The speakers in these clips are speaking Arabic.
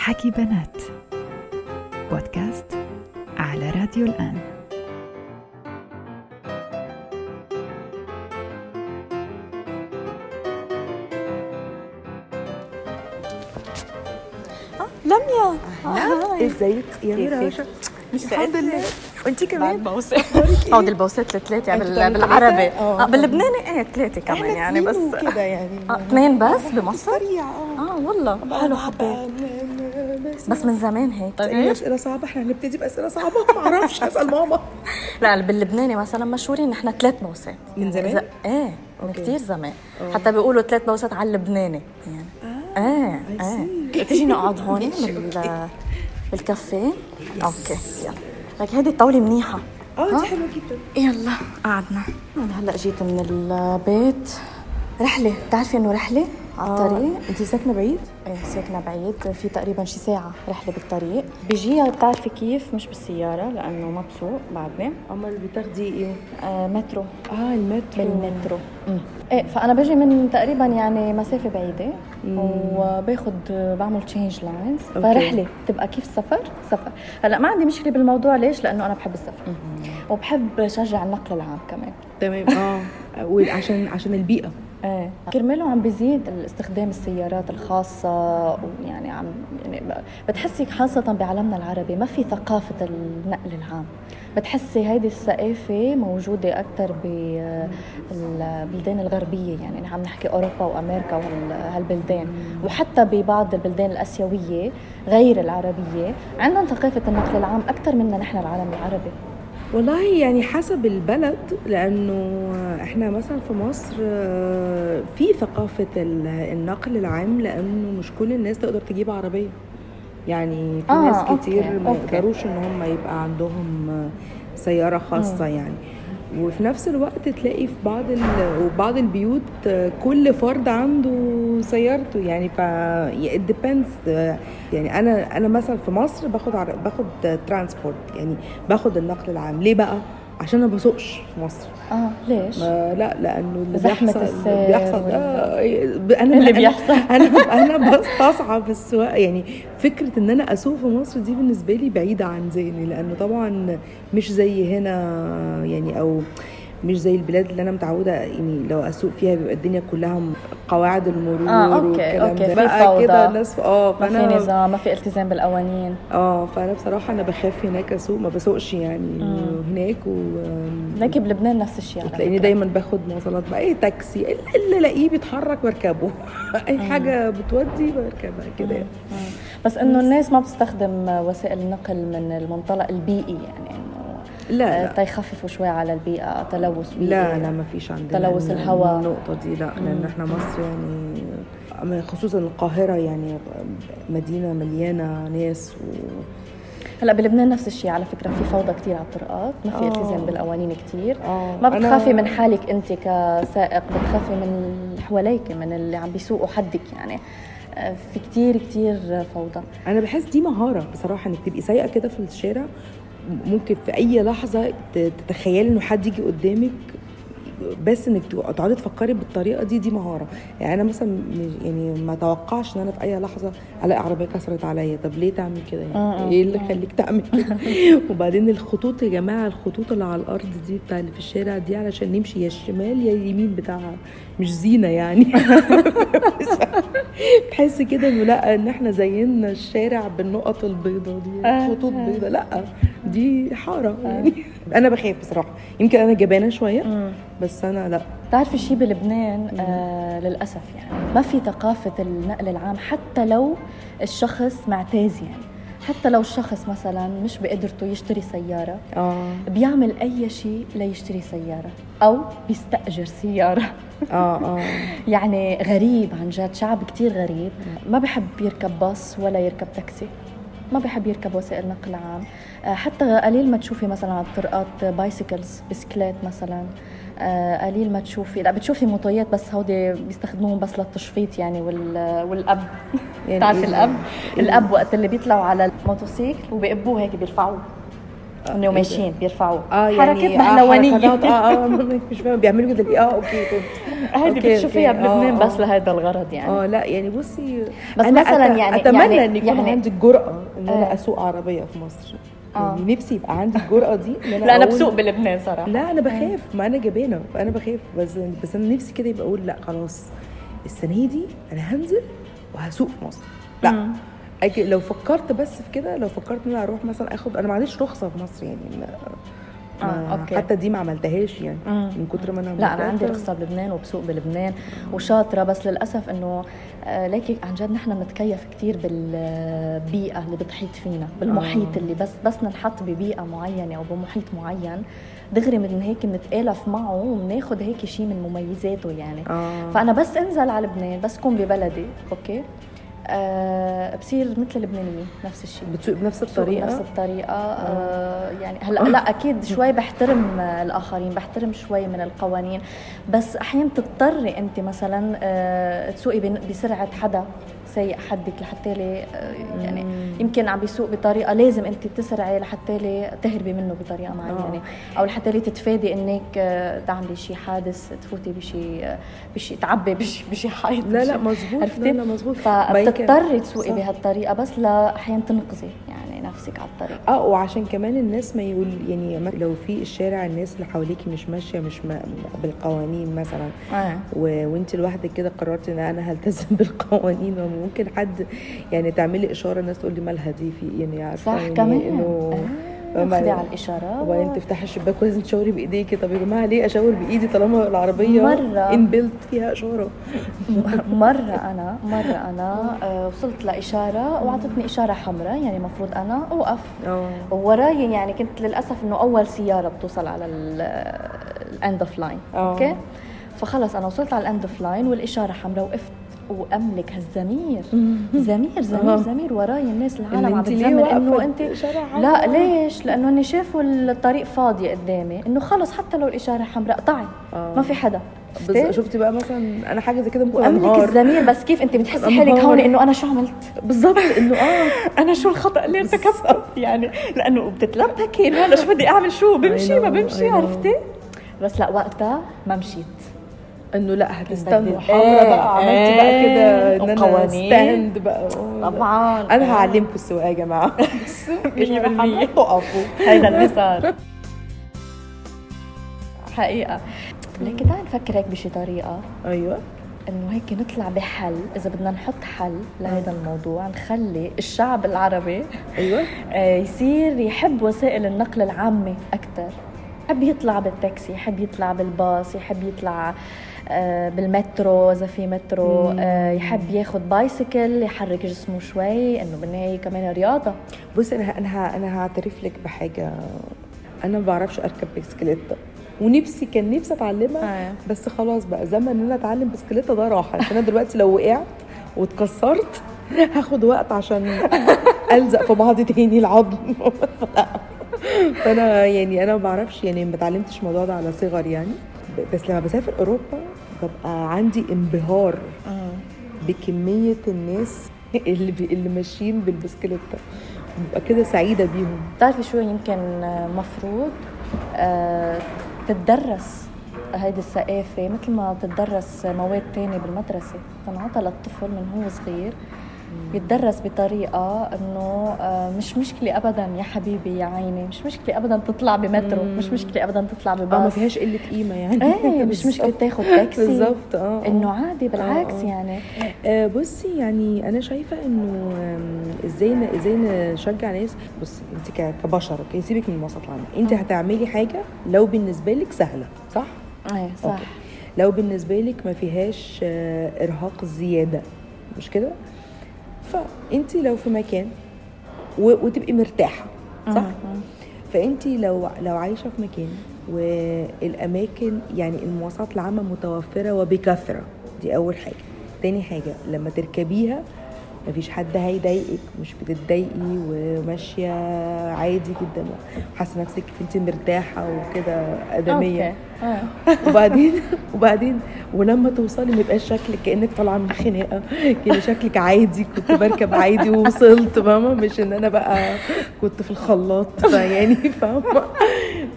حكي بنات. بودكاست على راديو الآن. لميا. إزيك؟ يا ميرا؟ الحمد لله. وإنتي كمان؟ بوسة هود البوسات بتعملوا بالعربي؟ آه. آه باللبناني؟ إيه ثلاثة كمان يعني بس كده يعني. آه اثنين بس بمصر؟ سريع آه آه والله حلو حبيت. بس من زمان هيك هي أسئلة صعبة؟ إحنا هنبتدي بأسئلة صعبة. ما أعرفش. أسأل ماما. لا باللبناني مثلا مشهورين نحن ثلاث بوسات من زمان؟ إذا- إيه من. كثير زمان. حتى بيقولوا ثلاث بوسات على اللبناني. يعني إيه I إيه. تيجي نقعد هون بال بالكافيه؟ أوكي يلا. لك هيدي الطاولة منيحة. آه دي حلوة جدا. يلا قعدنا. أنا هلأ جيت من البيت. رحلة بتعرفي إنه رحلة؟ على الطريق. انت ساكنة بعيد؟ إيه ساكنة بعيد. في تقريبا شي ساعة رحلة بالطريق. بيجيها بتعرفي كيف؟ مش بالسيارة لأنه ما بسوق بعدني. أمال بتاخدي إيه؟ آه مترو. آه المترو. بالمترو إيه فأنا بجي من تقريبا يعني مسافة بعيدة. وباخد بعمل change lines. فرحلة تبقى كيف سفر؟ سفر. هلأ ما عندي مشكلة بالموضوع. ليش؟ لأنه أنا بحب السفر. وبحب شجع النقل العام كمان. تمام. آه. وعشان عشان البيئة. إيه. كرماله عم بيزيد استخدام السيارات الخاصة ويعني عم يعني بتحسي خاصة بعالمنا العربي ما في ثقافة النقل العام. بتحسي هيدي الثقافة موجودة أكثر بالبلدان الغربية يعني عم نحكي أوروبا وأمريكا وهالبلدان. وحتى ببعض البلدان الآسيوية غير العربية عندهم ثقافة النقل العام أكثر منا نحن العالم العربي. والله يعني حسب البلد لأنه إحنا مثلا في مصر آه، في ثقافة ال- النقل العام لأنه مش كل الناس تقدر تجيب عربية. يعني في آه، ناس كتير ما. يقدروش إن هم يبقى عندهم آه، سيارة خاصة يعني. وفي نفس الوقت تلاقي في بعض. وبعض البيوت آه، كل فرد عنده سيارته يعني ف it depends آه، يعني أنا أنا مثلا في مصر باخد. باخد transport يعني باخد النقل العام ليه بقى عشان ما بسوقش في مصر آه ليش؟ ما لا لأنه اللي السير اللي بيحصل ب- أنا اللي بيحصل. أنا أنا بستصعب السواقة يعني فكرة إن أنا أسوق في مصر دي بالنسبة لي بعيدة عن ذهني لأنه طبعا مش زي هنا يعني أو مش زي البلاد اللي أنا متعودة يعني لو أسوق فيها بيبقى الدنيا كلها قواعد المرور آه، okay، والكلام okay، ده. في بقى فوضى. كده الناس آه ما في فانا نظام ما في التزام بالقوانين. آه فأنا بصراحة أنا بخاف هناك أسوق ما بسوقش يعني هناك و لكن بلبنان نفس الشيء تلاقيني. دايما باخد مواصلات بقى. أي تاكسي اللي- ألاقيه بيتحرك بركبه. أي حاجة بتودي بركبها كده. يعني. بس إنه الناس ما بتستخدم وسائل النقل من المنطلق البيئي يعني. لا آه، لا تيخففوا شوي على البيئة تلوث بيئي لا لا ما فيش عندنا تلوث ال- الهواء. النقطة دي لا لأن إحنا مصر يعني خصوصا القاهرة يعني مدينة مليانة ناس و... هلأ بلبنان نفس الشيء على فكرة في فوضى كثير على الطرقات ما في آه. التزام بالقوانين كثير آه. ما بتخافي من حالك أنت كسائق بتخافي من اللي حواليك من اللي عم بيسوقوا حدك يعني آه، في كثير كثير فوضى أنا بحس دي مهارة بصراحة إنك تبقي سايقة كده في الشارع ممكن في أي لحظة تتخيلي إنه حد يجي قدامك بس إنك تق- تقعدي تفكري بالطريقة دي دي مهارة. يعني أنا مثلا يعني ما اتوقعش إن أنا في أي لحظة ألاقي عربية كسرت عليا. طب ليه تعمل كده يعني؟ إيه اللي يخليك تعمل كده؟ وبعدين الخطوط يا جماعة الخطوط اللي على الأرض دي بتاع اللي في الشارع دي علشان نمشي يا الشمال يا اليمين بتاعها. مش زينة يعني. تحس كده إنه لأ إن إحنا زينا الشارع بالنقط البيضاء دي خطوط بيضاء. لأ. دي حارة يعني. أنا بخاف بصراحة. يمكن أنا جبانة شوية بس أنا لأ. بتعرفي شيء بلبنان؟ آه للأسف يعني. ما في ثقافة النقل العام حتى لو الشخص معتاز يعني. حتى لو الشخص مثلا مش بقدرته يشتري سيارة آه. بيعمل أي شيء ليشتري سيارة أو بيستأجر سيارة. آه آه. يعني غريب عن جد شعب كتير غريب. ما بحب يركب باص ولا يركب تاكسي. ما بحب يركب وسائل نقل عام آه، حتى قليل ما تشوفي مثلا على الطرقات bicycles بسكليت مثلا آه، قليل ما تشوفي لا بتشوفي موتوات بس هودي بيستخدموهم بس للتشفيط يعني وال وال up يعني بتعرفي؟ ال up؟ ال up وقت اللي بيطلعوا على الموتوسيكل وبيقبوه هيك بيرفعوه إنه ماشيين بيرفعوا. آه يعني حركات آه، بهلوانيه حركات، آه آه مش فاهمه بيعملوا كده؟ آه okay okay، بتشوفيها. بلبنان آه، بس آه. لهذا الغرض يعني. آه لا يعني بصي بس أنا مثلاً يعني- أتمنى يعني- إن يكون يعني- عندي الجرأه إن أنا آه. أسوق عربية في مصر. آه. يعني نفسي يبقى عندي الجرأة دي لا أنا بسوق بلبنان صراحة. لا أنا بخاف ما أنا جبانة أنا بخاف. بس بس أنا نفسي كده يبقى أقول لا خلاص السنة دي أنا هنزل وهسوق في مصر. لا. أجي لو فكرت بس في كده لو فكرت إن أنا أروح مثلا آخد أنا ما عنديش رخصة في مصر يعني ما آه، أوكي. حتى دي ما عملتهاش يعني مم. من كتر ما أنا لا أنا عندي. رخصة بلبنان وبسوق بلبنان وشاطرة بس للأسف إنه آه، ليكي عن جد نحن بنتكيف كثير بالبيئة اللي بتحيط فينا بالمحيط آه. اللي بس بس ننحط ببيئة معينة أو بمحيط معين دغري من هيك بنتالف معه وبناخذ هيك شيء من مميزاته يعني آه فأنا بس أنزل على لبنان بس كون ببلدي أوكي آه بصير مثل اللبنانيين نفس الشيء. بتسوق بنفس الطريقة؟ بنفس الطريقة. آه. يعني هلا لا أكيد شوي بحترم آه، الآخرين بحترم شوي من القوانين. بس أحيانا تضطري أنت مثلا آه تسوقي بسرعة حدا. سايق حدك لحتى لي آه، يعني يمكن عم بيسوق بطريقة لازم أنت تسرعي لحتى لي تهربي منه بطريقة معينة أو لحتى لي تتفادي إنك آه، تعملي شي حادث تفوتي بشي آه، بشي تعبي بشي بشي حيط لا لا مظبوط عرفتي؟ لا لا يمكن- فبتضطري تسوقي. بهالطريقة بس لاحيانا تنقذي. نفسك على الطريق آه وعشان كمان الناس ما يقول يعني لو في الشارع الناس اللي حواليكي مش ماشية مش ما بالقوانين مثلا آه. و... وانت لوحدك كده قررتي إن أنا هلتزم بالقوانين وممكن حد يعني تعملي إشارة الناس تقول لي مالها دي في يعني عارفة صح يعني كمان إنه آه. خدي على الاشارات وبعدين تفتحي الشباك ولازم تشاوري بإيديكي. طب يا جماعة ليه أشاور بإيدي طالما العربية مرة. ان بيلت فيها إشارة؟ مرة أنا مرة أنا آه، وصلت لإشارة وأعطتني إشارة حمراء يعني المفروض أنا أوقف. آه. ووراي يعني كنت للأسف إنه أول سيارة بتوصل على ال end of line آه. okay؟ فخلص أنا وصلت على ال end of line والإشارة حمراء وقفت. وإم لك هالزمير. زمير زمير. زمير وراي الناس العالم عم بتزمر إنه انت لا؟ ليش؟ لأنه اني شافوا الطريق فاضي قدامي. إنه خلص حتى لو الإشارة حمراء قطعي آه. ما في حدا. بس شفتي؟ شفتي بقى مثلا أنا حاجة زي كده ممكن أنهار. الزمير بس كيف انت بتحسي. حالك هون إنه أنا شو عملت؟ بالظبط إنه آه. أنا شو الخطأ اللي ارتكبته؟ يعني لأنه بتتلبكي هلا شو بدي أعمل؟ شو؟ بمشي ما بمشي. عرفتي؟ بس لا وقتها ما مشيت. انه لا هتستنوا بدي- حمرا إيه، بقى عملتي بقى إيه، كده إن أنا. ستاند بقى. طبعا. أنا هعلمكم السواقة يا جماعة. مية بالمية. تقفوا هيدا اللي صار. حقيقة. لكن تعال نفكر هيك بشي طريقة. أيوه. إنه هيك نطلع بحل. إذا بدنا نحط حل لهذا الموضوع نخلي الشعب العربي أيوه. آه، يصير يحب وسائل النقل العامة أكثر يحب يطلع بالتاكسي يحب يطلع بالباص يحب يطلع بالمترو إذا في مترو آه، يحب ياخد بايسكل يحرك جسمه شوي إنه بالنهاية كمان رياضة. بصي أنا أنا أنا هعترف لك بحاجة. أنا ما بعرفش أركب بسكليته ونفسي كان نفسي أتعلمها آه. بس خلاص بقى زمن إن أنا أتعلم بسكليته ده راح أنا دلوقتي لو وقعت واتكسرت هاخد وقت عشان ألزق في بعض تاني العظم. فأنا يعني أنا ما بعرفش يعني ما اتعلمتش الموضوع ده على صغر يعني. بس لما بسافر أوروبا ببقى عندي انبهار بكمية الناس اللي بي اللي ماشيين بالبسكليته ببقى كده سعيدة بيهم. بتعرفي شو يمكن آه، مفروض؟ آه، تتدرس هيدي الثقافة مثل ما بتدرس مواد تانية بالمدرسة. تنعطى للطفل من هو صغير يتدرس بطريقة إنه آه، مش مشكلة ابدا يا حبيبي يا عيني مش مشكلة ابدا تطلع بمترو مش مشكلة ابدا تطلع آه ما بباص فيهاش قلة قيمة يعني. إيه مش مشكلة تاخد تاكسي. بالظبط آه آه. إنه عادي بالعكس آه. يعني. آه، بصي يعني أنا شايفة إنه إزاي إزاي نشجع ناس. بصي أنت كبشر okay سيبك من الوسط العام أنت هتعملي حاجة لو بالنسبة لك سهلة صح؟ إيه صح. okay. لو بالنسبة لك ما فيهاش آه، إرهاق زيادة مش كده؟ فانت لو في مكان و- وتبقي مرتاحة صح مم. فانت لو لو عايشة في مكان والأماكن يعني المواصلات العامة متوفرة وبكثرة دي أول حاجة تاني حاجة لما تركبيها مفيش حد هيضايقك مش بتتضايقي وماشية عادي جدا. حاسة نفسك انت مرتاحة وكده آدمية. آه. وبعدين وبعدين ولما توصلي ما يبقاش شكلك كأنك طالعة من خناقة. كأن شكلك عادي كنت بركب عادي ووصلت فاهمة؟ مش إن أنا بقى كنت في الخلاط يعني فاهمة؟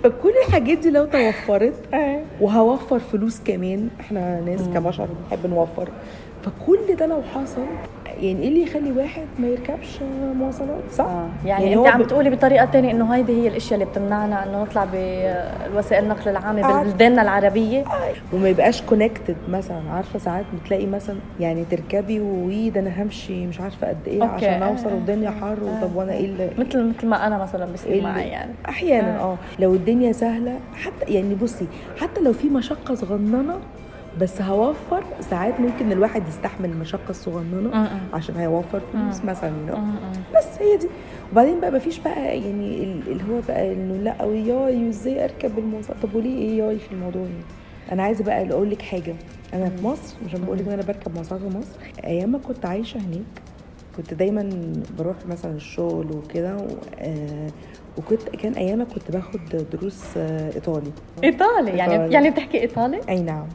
فكل الحاجات دي لو توفرت وهتوفر فلوس كمان إحنا ناس كبشر بنحب نوفر. فكل ده لو حصل يعني إيه اللي يخلي واحد ما يركبش مواصلات صح؟ آه. يعني, يعني أنت عم ب- تقولي بطريقة تانية إنه هيدي هي الأشياء اللي بتمنعنا إنه نطلع بالوسائل النقل العامه آه. ببلداننا العربية وما يبقاش connected مثلا عارفة ساعات بتلاقي مثلا يعني تركبي وي ده أنا همشي مش عارفة قد إيه okay. عشان أوصل آه. والدنيا حر طب وأنا إيه اللي مثل مثل ما أنا مثلا بصير اللي- معي يعني أحيانا آه. آه لو الدنيا سهلة حتى يعني بصي حتى لو في مشقة صغننة بس هوفر ساعات ممكن الواحد يستحمل المشقه الصغننه م-م. عشان هيوفر فلوس م. مثلا. بس هي دي وبعدين بقى مفيش بقى يعني ال- اللي هو بقى إنه لأ وياي وإزاي أركب المواصلات طب وليه إيه ياي في الموضوع يعني أنا عايزة بقى أقول لك حاجة أنا في مصر مش بقول لك إن أنا بركب مواصلات في مصر أيام ما كنت عايشة هناك كنت دايما بروح مثلا الشغل وكده و- وكنت كان أيامها كنت باخد دروس إيطالي إيطالي يعني إيطالي. يعني بتحكي إيطالي؟ أي نعم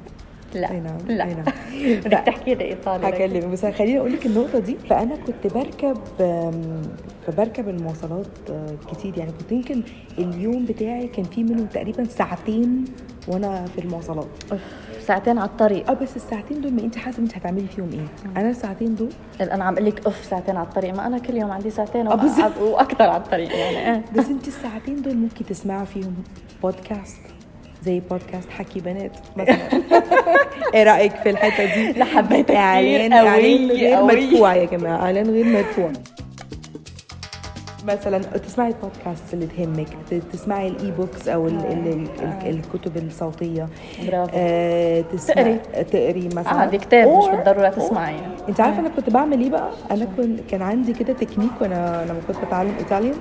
لا أي نعم لا. أي نعم. بدك تحكي لي إيطالي هكلمك بس خليني أقول لك النقطة دي. فأنا كنت بركب فبركب المواصلات آه، كتير. يعني كنت يمكن اليوم بتاعي كان فيه منهم تقريبا ساعتين وأنا في المواصلات. ساعتين على الطريق. آه بس الساعتين دول ما أنت حاسة أنت هتعملي فيهم إيه. أنا الساعتين دول أنا عم أقول لك أوف ساعتين على الطريق. ما أنا كل يوم عندي ساعتين آه، وأكثر على الطريق يعني. بس أنت الساعتين دول ممكن تسمعي فيهم بودكاست زي بودكاست حكي بنات مثلا. إيه رأيك في الحتة دي؟ لا حبيتها كتير اعلان إعلان غير. مدفوع يا جماعة. إعلان غير مدفوع. مثلا تسمعي البودكاست اللي تهمك تسمعي ال e-books أو ال ال ال ال الكتب الصوتية. برافو. آه تقري. تقري مثلا. عندي كتاب مش بالضرورة تسمعي يعني. أنت عارفة أنا كنت بعمل إيه بقى؟ أنا كنت كان عندي كده تكنيك وأنا لما كنت بتعلم ايطاليان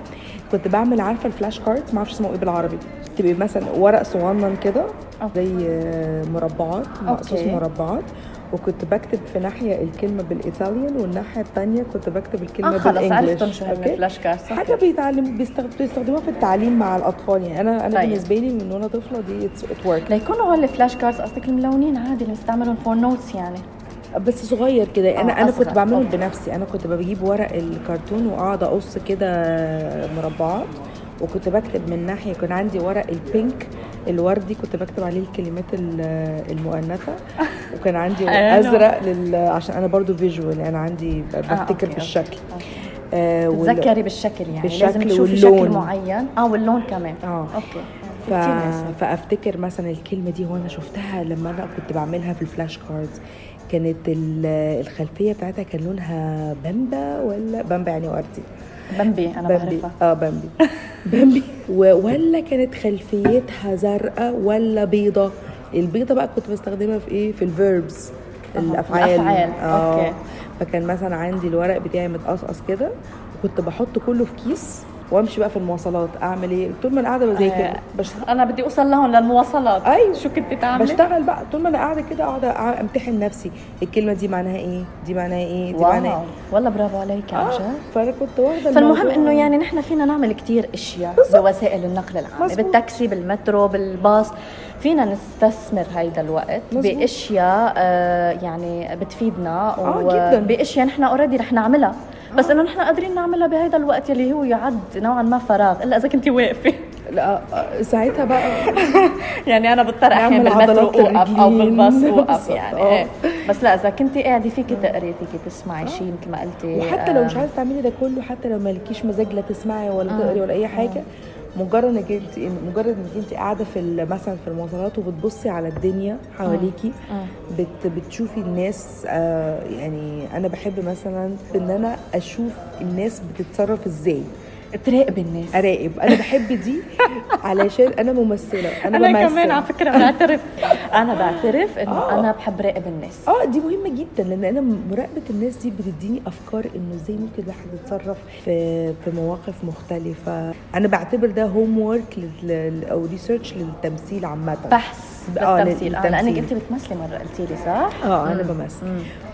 كنت بعمل عارفة ال flash cards ما أعرفش اسمه إيه بالعربي. تبقى مثلا ورق صغنن كده. زي آه، مربعات مقصوص. مربعات. وكنت بكتب في ناحية الكلمة بالإيطاليان والناحيه الثانية كنت بكتب الكلمة آه خلص بال English عرفتم شو هن okay؟ flash cards حاجة بيتعلم بيستخد- بيستخدموها في التعليم مع الأطفال يعني أنا أنا طيب. بالنسبة لي من وأنا طفلة did it work ليكونوا هول ال flash cards قصدك الملونين عادي اللي بيستعملون for notes يعني بس صغير كده أنا آه، أنا. كنت بعمله okay. بنفسي أنا كنت بجيب ورق الكرتون وأقعد أقص كده مربعات وكنت بكتب من ناحية كان عندي ورق ال pink الوردي كنت بكتب عليه الكلمات ال- المؤنثة. وكان عندي أزرق لل... عشان أنا برضو visual أنا عندي ب- بفتكر. بالشكل. آه. وال- تتذكري بالشكل يعني بالشكل لازم تشوفي. شكل معين. آه واللون كمان. آه. okay. ف... فأفتكر مثلا الكلمة دي وأنا شفتها لما أنا كنت بعملها في ال flash cards كانت ال- الخلفية بتاعتها كان لونها بامبا ولا بامبا يعني وردي. بمبي أنا بامبي. بعرفها. آه بامبي. بامبي. ولا كانت خلفيتها زرقاء ولا بيضة؟ البيضة بقى كنت بستخدمها في إيه؟ في ال verbs أها، الأفعال. الأفعال، آه. okay. فكان مثلا عندي الورق بتاعي متقصقص كده وكنت بحطه كله في كيس وامشي بقى في المواصلات أعمل إيه؟ طول ما أنا قاعدة بذاكر. آه. بش... أنا بدي أوصل لهون للمواصلات. أيوة. شو كنت تعملي؟ بشتغل بقى. طول ما أنا قاعدة كده أقعد أمتحن نفسي. الكلمة دي معناها إيه؟ دي معناها إيه؟ دي معناها إيه؟ والله برافو عليك آه. فأنا كنت واخدة فالمهم إنه يعني نحن فينا نعمل كتير أشياء بوسائل النقل العام مزبوط. بالتاكسي بالمترو بالباص. فينا نستثمر هيدا الوقت مزبوط. بأشياء آه يعني بتفيدنا آه، جداً. بأشياء نحن already رح نعملها. بس إنه نحن قادرين نعملها بهيدا الوقت يلي هو يعد نوعا ما فراغ. إلا إذا كنت واقفة. لا آه، ساعتها بقى. يعني أنا بضطر أحيانا بالمترو اوقف أو. بالباص اوقف يعني. آه. إيه. بس لا إذا كنت قاعدة فيك تقري فيك تسمعي شيء مثل ما قلتي وحتى لو آه، مش عايزة تعملي ده كله حتى لو مالكيش مزاج لا تسمعي ولا تقري ولا أي حاجة مجرد انك انت مجرد انك انت قاعدة في مثلا في المواصلات وبتبصي على الدنيا حواليكي بت بتشوفي الناس آه يعني أنا بحب مثلا إن أنا أشوف الناس بتتصرف إزاي. تراقبي الناس. أراقب. أنا بحب دي علشان أنا ممثلة. أنا, أنا بمثل. كمان على فكرة بعترف. أنا بعترف إنه آه. أنا بحب راقب الناس. آه دي مهمة جدا لأن أنا مراقبة الناس دي بتديني أفكار إنه إزاي ممكن الواحد يتصرف في في مواقف مختلفة. أنا بعتبر ده هوم وورك أو research للتمثيل عامة. بحث. آه، للتمثيل آه لأنك للتمثيل. أنت بتمثلي مرة قلتي لي صح؟ آه أنا. بمثل.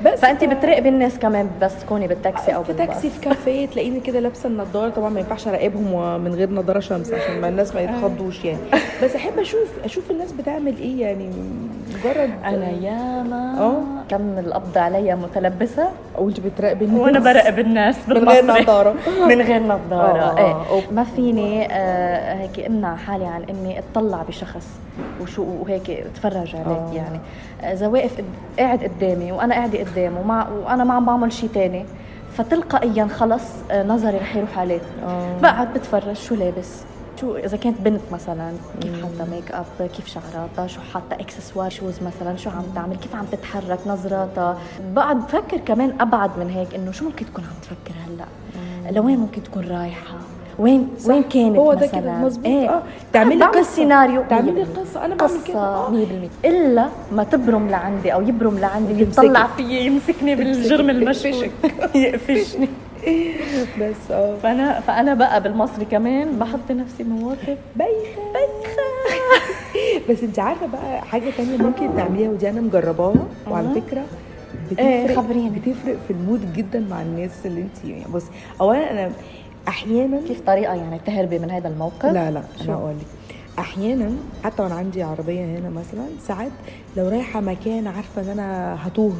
بس فأنت بتراقبي الناس كمان بس تكوني بالتاكسي أو في تاكسي في كافيه تلاقيني كده لابسة النضارة طبعا ما ينفعش أراقبهم من غير نضارة شمس عشان ما الناس ما يتخضوش يعني بس أحب أشوف أشوف الناس بتعمل إيه يعني مجرد أنا ياما آه. كم القبض عليا متلبسة وانت بتراقبي الناس وأنا براقب الناس من غير. نضاره من غير نظارة آه، إيه آه،. ما فيني آه هيك إمنع حالي عن إني اطلع بشخص وشو وهيك أتفرج عليك آه. يعني آه، إذا واقف قاعد قدامي وأنا قاعدة قدامه ومع وأنا ما عم بعمل شيء تاني فتلقائيا خلص آه، نظري رح يروح عليه آه. بقعد بتفرج شو لابس شو إذا كانت بنت مثلا كيف حاطة ميك اب كيف شعراتها شو حاطة اكسسوار shoes مثلا شو عم تعمل كيف عم تتحرك نظراتها. بقعد بفكر كمان أبعد من هيك إنه شو ممكن تكون عم تفكر هلأ؟ لوين ممكن تكون رايحة؟ وين صح. وين كانت هو ده كده مظبوط. إيه. آه. تعملي قصة. سيناريو تعملي 100%. قصة. أنا بعمل كده. آه. 100% إلا ما تبرم لعندي أو يبرم لعندي. يطلع فيي يمسكني بالجرم المشهور يقفشني. بس آه فأنا فأنا بقى بالمصري كمان بحط نفسي مواقف بايخة بايخة بس انت عارفة بقى حاجة تانية ممكن تعمليها ودي أنا مجرباها وعلى. فكرة إيه، بتفرق خبريني. بتفرق في ال mood جدا مع الناس اللي انت يعني بصي اولا أنا أحيانا كيف طريقة يعني تهربي من هذا الموقف؟ لا لا؟ أنا أقول لك أحيانا حتى وأنا عندي عربية هنا مثلا ساعات لو رايحة مكان عارفة إن أنا هتوه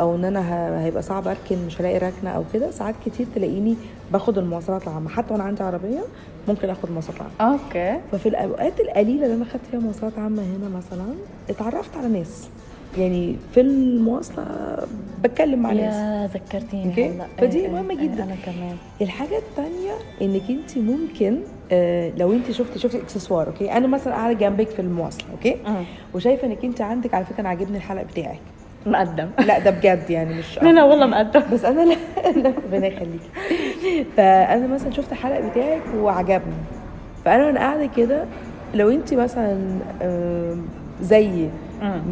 أو إن أنا هيبقى صعب أركن مش هلاقي ركنة أو كده ساعات كتير تلاقيني باخد المواصلات العامة. حتى وأنا عندي عربية ممكن آخد مواصلات عامة. أوكي. ففي الأوقات القليلة اللي أنا خدت فيها مواصلات عامة هنا مثلا اتعرفت على ناس. يعني في المواصلة بتكلم مع ناس. يا ذكرتيني okay. هلا. فدي إيه، إيه، مهمة إيه، جدا. أنا كمان. الحاجة التانية إنك أنت ممكن آه لو أنت شفتي شفتي إكسسوار okay؟ أنا مثلا قاعدة جنبك في المواصلة okay؟ مم. وشايفة إنك أنت عندك على فكرة أنا عاجبني الحلق بتاعك. مقدم. لا ده بجد يعني مش لا لا والله مقدم. بس أنا لا ربنا يخليكي فأنا مثلا شفت الحلق بتاعك وعجبني. فأنا وأنا قاعدة كده لو انت مثلا زيي.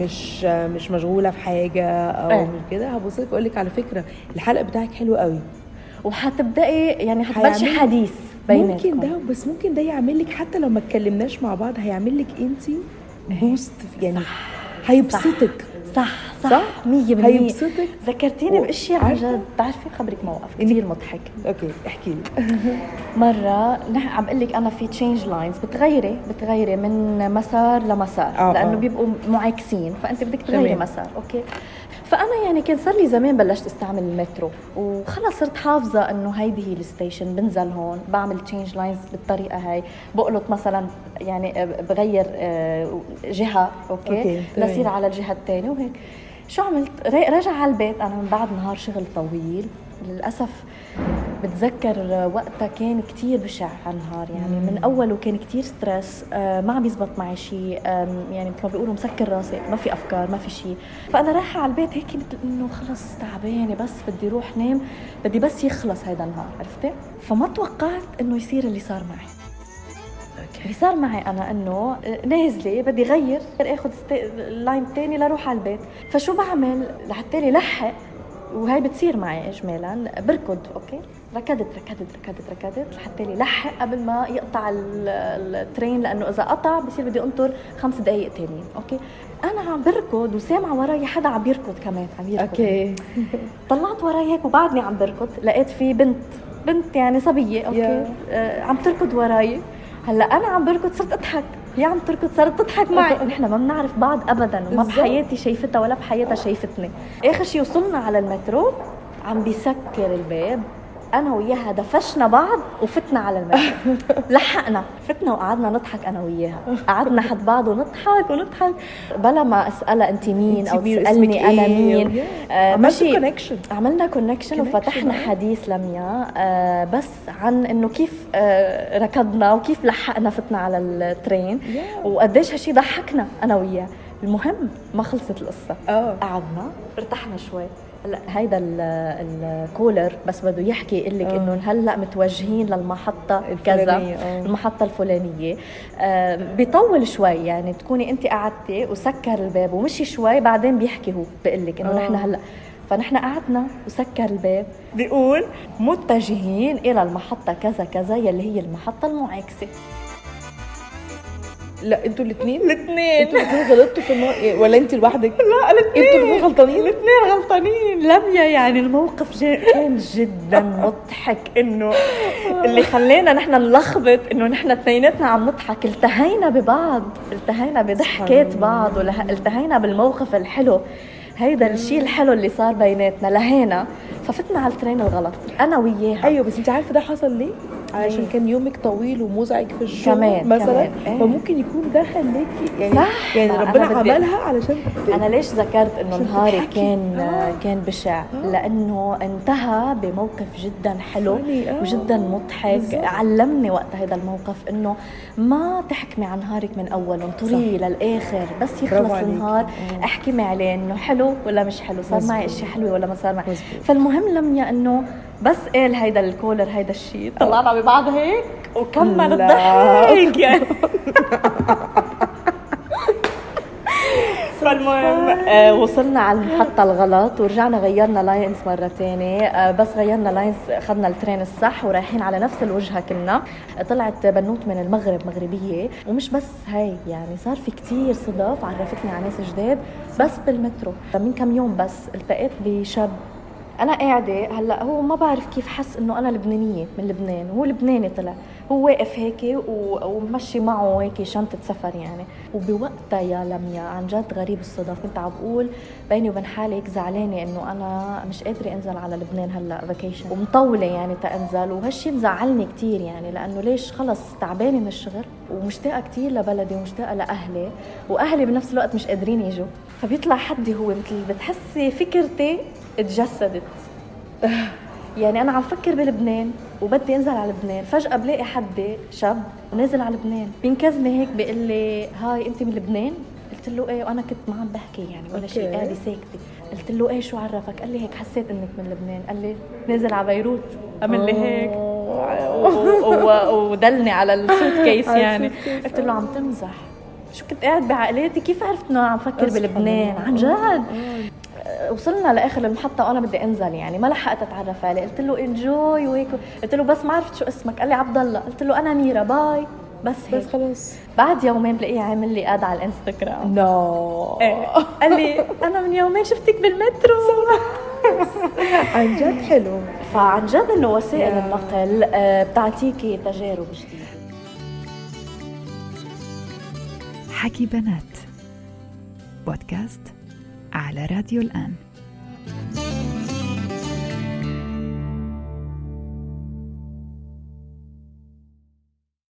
مش مش مشغولة في حاجة أو إيه. مش كده هبص لك أقول لك على فكرة الحلق بتاعك حلو قوي. وحتبدأي يعني هيعمل- حديث بيناتكم. ممكن ده بس ممكن ده يعمل لك حتى لو ما اتكلمناش مع بعض هيعمل لك انت boost يعني هيبسطك. صح صح صح؟ 100% هيبسطك. ذكرتيني و- بأشياء عن؟ جد. بتعرفي خبرك موقف كثير مضحك. okay احكي لي. مرة نحن عم بقول لك أنا في change lines بتغيري بتغيري من مسار لمسار. آه، لأنه آه. بيبقوا معاكسين. فأنت بدك تغيري. مسار okay؟ فأنا يعني كان صار لي زمان بلشت أستعمل المترو وخلص صرت حافظة إنه هيدي هي ال station بنزل هون بعمل change lines بالطريقة هاي بقلط مثلا يعني آه، بغير آه، جهة okay, okay،. لصير على الجهة الثانية وهيك شو عملت؟ رجع على البيت أنا من بعد نهار شغل طويل للأسف بتذكر وقتها كان كتير بشع هالنهار يعني من أوله كان كتير stress آه، ما عم يزبط معي شيء يعني مثل ما بيقولوا مسكر راسي ما في أفكار ما في شيء فأنا رايحة على البيت هيك مثل إنه خلص تعبانة بس بدي أروح نام بدي بس يخلص هذا النهار عرفتي؟ فما توقعت إنه يصير اللي صار معي. اللي صار معي أنا إنه نازلة بدي غير آخذ ال line الثاني لاروح على البيت. فشو بعمل؟ لحتى لحق وهي بتصير معي اجمالا بركض okay؟ ركضت ركضت ركضت ركضت لحتى لي لحق قبل ما يقطع ال- ال train لأنه إذا قطع بصير بدي أنطر خمس دقائق تانيين okay؟ أنا عم بركض وسامعه وراي حدا عم يركض كمان عم يركض. okay. طلعت وراي هيك وبعدني عم بركض لقيت في بنت بنت يعني صبية okay؟ يا. آه عم تركض وراي. هلأ أنا عم بركض صرت أضحك هي عم تركض صارت تضحك معي. نحن ما بنعرف بعض ابدا وما. بحياتي شايفتها ولا بحياتها شايفتني. آخر شيء وصلنا على المترو عم بيسكر الباب. أنا وياها دفشنا بعض وفتنا على المترو لحقنا فتنا وقعدنا نضحك أنا وياها. قعدنا حد بعض ونضحك ونضحك. بلا ما أسألها أنت مين أو تسألني أنا إيه؟ مين. آه، ماشي. connection عملنا connection وفتحنا آه. حديث لميا آه بس عن إنه كيف آه ركضنا وكيف لحقنا فتنا على ال train. Yeah. وقديش هالشي ضحكنا أنا وياه. المهم ما خلصت القصة. آه. قعدنا ارتحنا شوي. هلا هيدا ال- الكولر بس بده يحكي يقول لك آه. إنه هلأ متوجهين للمحطة كذا آه. المحطة الفلانية آه بيطول شوي يعني تكوني أنت قعدتي وسكر الباب ومشي شوي بعدين بيحكي هو بيقول لك إنه. نحن هلأ فنحن قعدنا وسكر الباب بيقول متجهين إلى المحطة كذا كذا يلي هي المحطة المعاكسة لا أنتوا الاثنين الاثنين أنتوا الاثنين غلطتوا في النار إيه، ولا انت لوحدك؟ لا الاثنين أنتوا الاثنين غلطانين؟ الاثنين غلطانين. لميا يعني الموقف كان جدا مضحك إنه اللي خلينا نحن نلخبط إنه نحن اثنيناتنا عم نضحك. التهينا ببعض التهينا بضحكات بعض والتهينا بالموقف الحلو. هيدا الشيء الحلو اللي صار بيناتنا لهينا. ففتنا على الترين الغلط. أنا وياها. أيوه بس انت عارفة ده حصل ليه؟ علشان؟ كان يومك طويل ومزعج في الشغل كمان- مثلا كمان، إيه. فممكن يكون ده خلاكي يعني صح، يعني ربنا عملها علشان أنا ليش ذكرت إنه نهاري تضحكي. كان آه. كان بشع آه. لأنه انتهى بموقف جدا حلو آه. وجدا مضحك بالظبط. علمني وقت هذا الموقف إنه ما تحكمي عن نهارك من أول انطريه للآخر بس يخلص. النهار آه. احكمي عليه انه حلو ولا مش حلو صار معي مزبوط. إشي حلوة ولا ما صار معي. فالمهم لميا انه بس قال هيدا الكولر هيدا الشيء؟ طلعنا ببعض هيك وكمل. الضحك يعني. فالمهم آه وصلنا على المحطة الغلط ورجعنا غيرنا lines مرة تانية. آه بس غيرنا lines أخذنا ال train الصح ورايحين على نفس الوجهة كلنا. طلعت بنوت من المغرب مغربية. ومش بس هاي يعني صار في كتير صدف عرفتني على ناس جداد بس بالمترو. من كم يوم بس التقيت بشاب أنا قاعدة هلأ هو ما بعرف كيف حس إنه أنا لبنانية من لبنان هو لبناني طلع هو واقف هيك ومشي معه هيك شنطة سفر يعني. وبوقتها يا لميا عن جد غريب الصدف كنت عم بقول بيني وبين حالي هيك زعلانة إنه أنا مش قادرة أنزل على لبنان هلأ فاكيشن ومطولة يعني تانزل وهالشي مزعلني كثير يعني لأنه ليش خلص تعبانة من الشغل ومشتاقة كثير لبلدي ومشتاقة لأهلي وأهلي بنفس الوقت مش قادرين يجوا. فبيطلع حدي هو مثل بتحسي فكرتي تجسدت يعني أنا عم فكر بلبنان وبدي أنزل على لبنان. فجأة بلاقي حدي شاب نازل على لبنان. بينكزني هيك بيقول لي هاي أنت من لبنان؟ قلت له إيه وأنا كنت ما عم بحكي يعني ولا شيء. قاعدة ساكتة. قلت له إيه شو عرفك؟ قال لي هيك حسيت إنك من لبنان. قال لي نازل على بيروت. عمل لي هيك. ودلني على السوت كيس يعني. قلت له عم تمزح. شو كنت قاعد بعقلاتي كيف عرفت إنه عم فكر بلبنان. عن جد. وصلنا لآخر المحطة وأنا بدي أنزل يعني ما لحقت أتعرف عليه. قلت له enjoy وهيك. قلت له بس ما عرفت شو اسمك. قال لي عبد الله قلت له أنا ميرا. bye. بس هيك. بس خلاص بعد يومين بلاقيه عامل لي add على الإنستغرام. no إيه. قال لي أنا من يومين شفتك بالمترو. عن جد حلو. فعن جد إنه وسائل يا. النقل آه، بتعطيكي تجارب جديدة. حكي بنات. بودكاست على راديو الآن.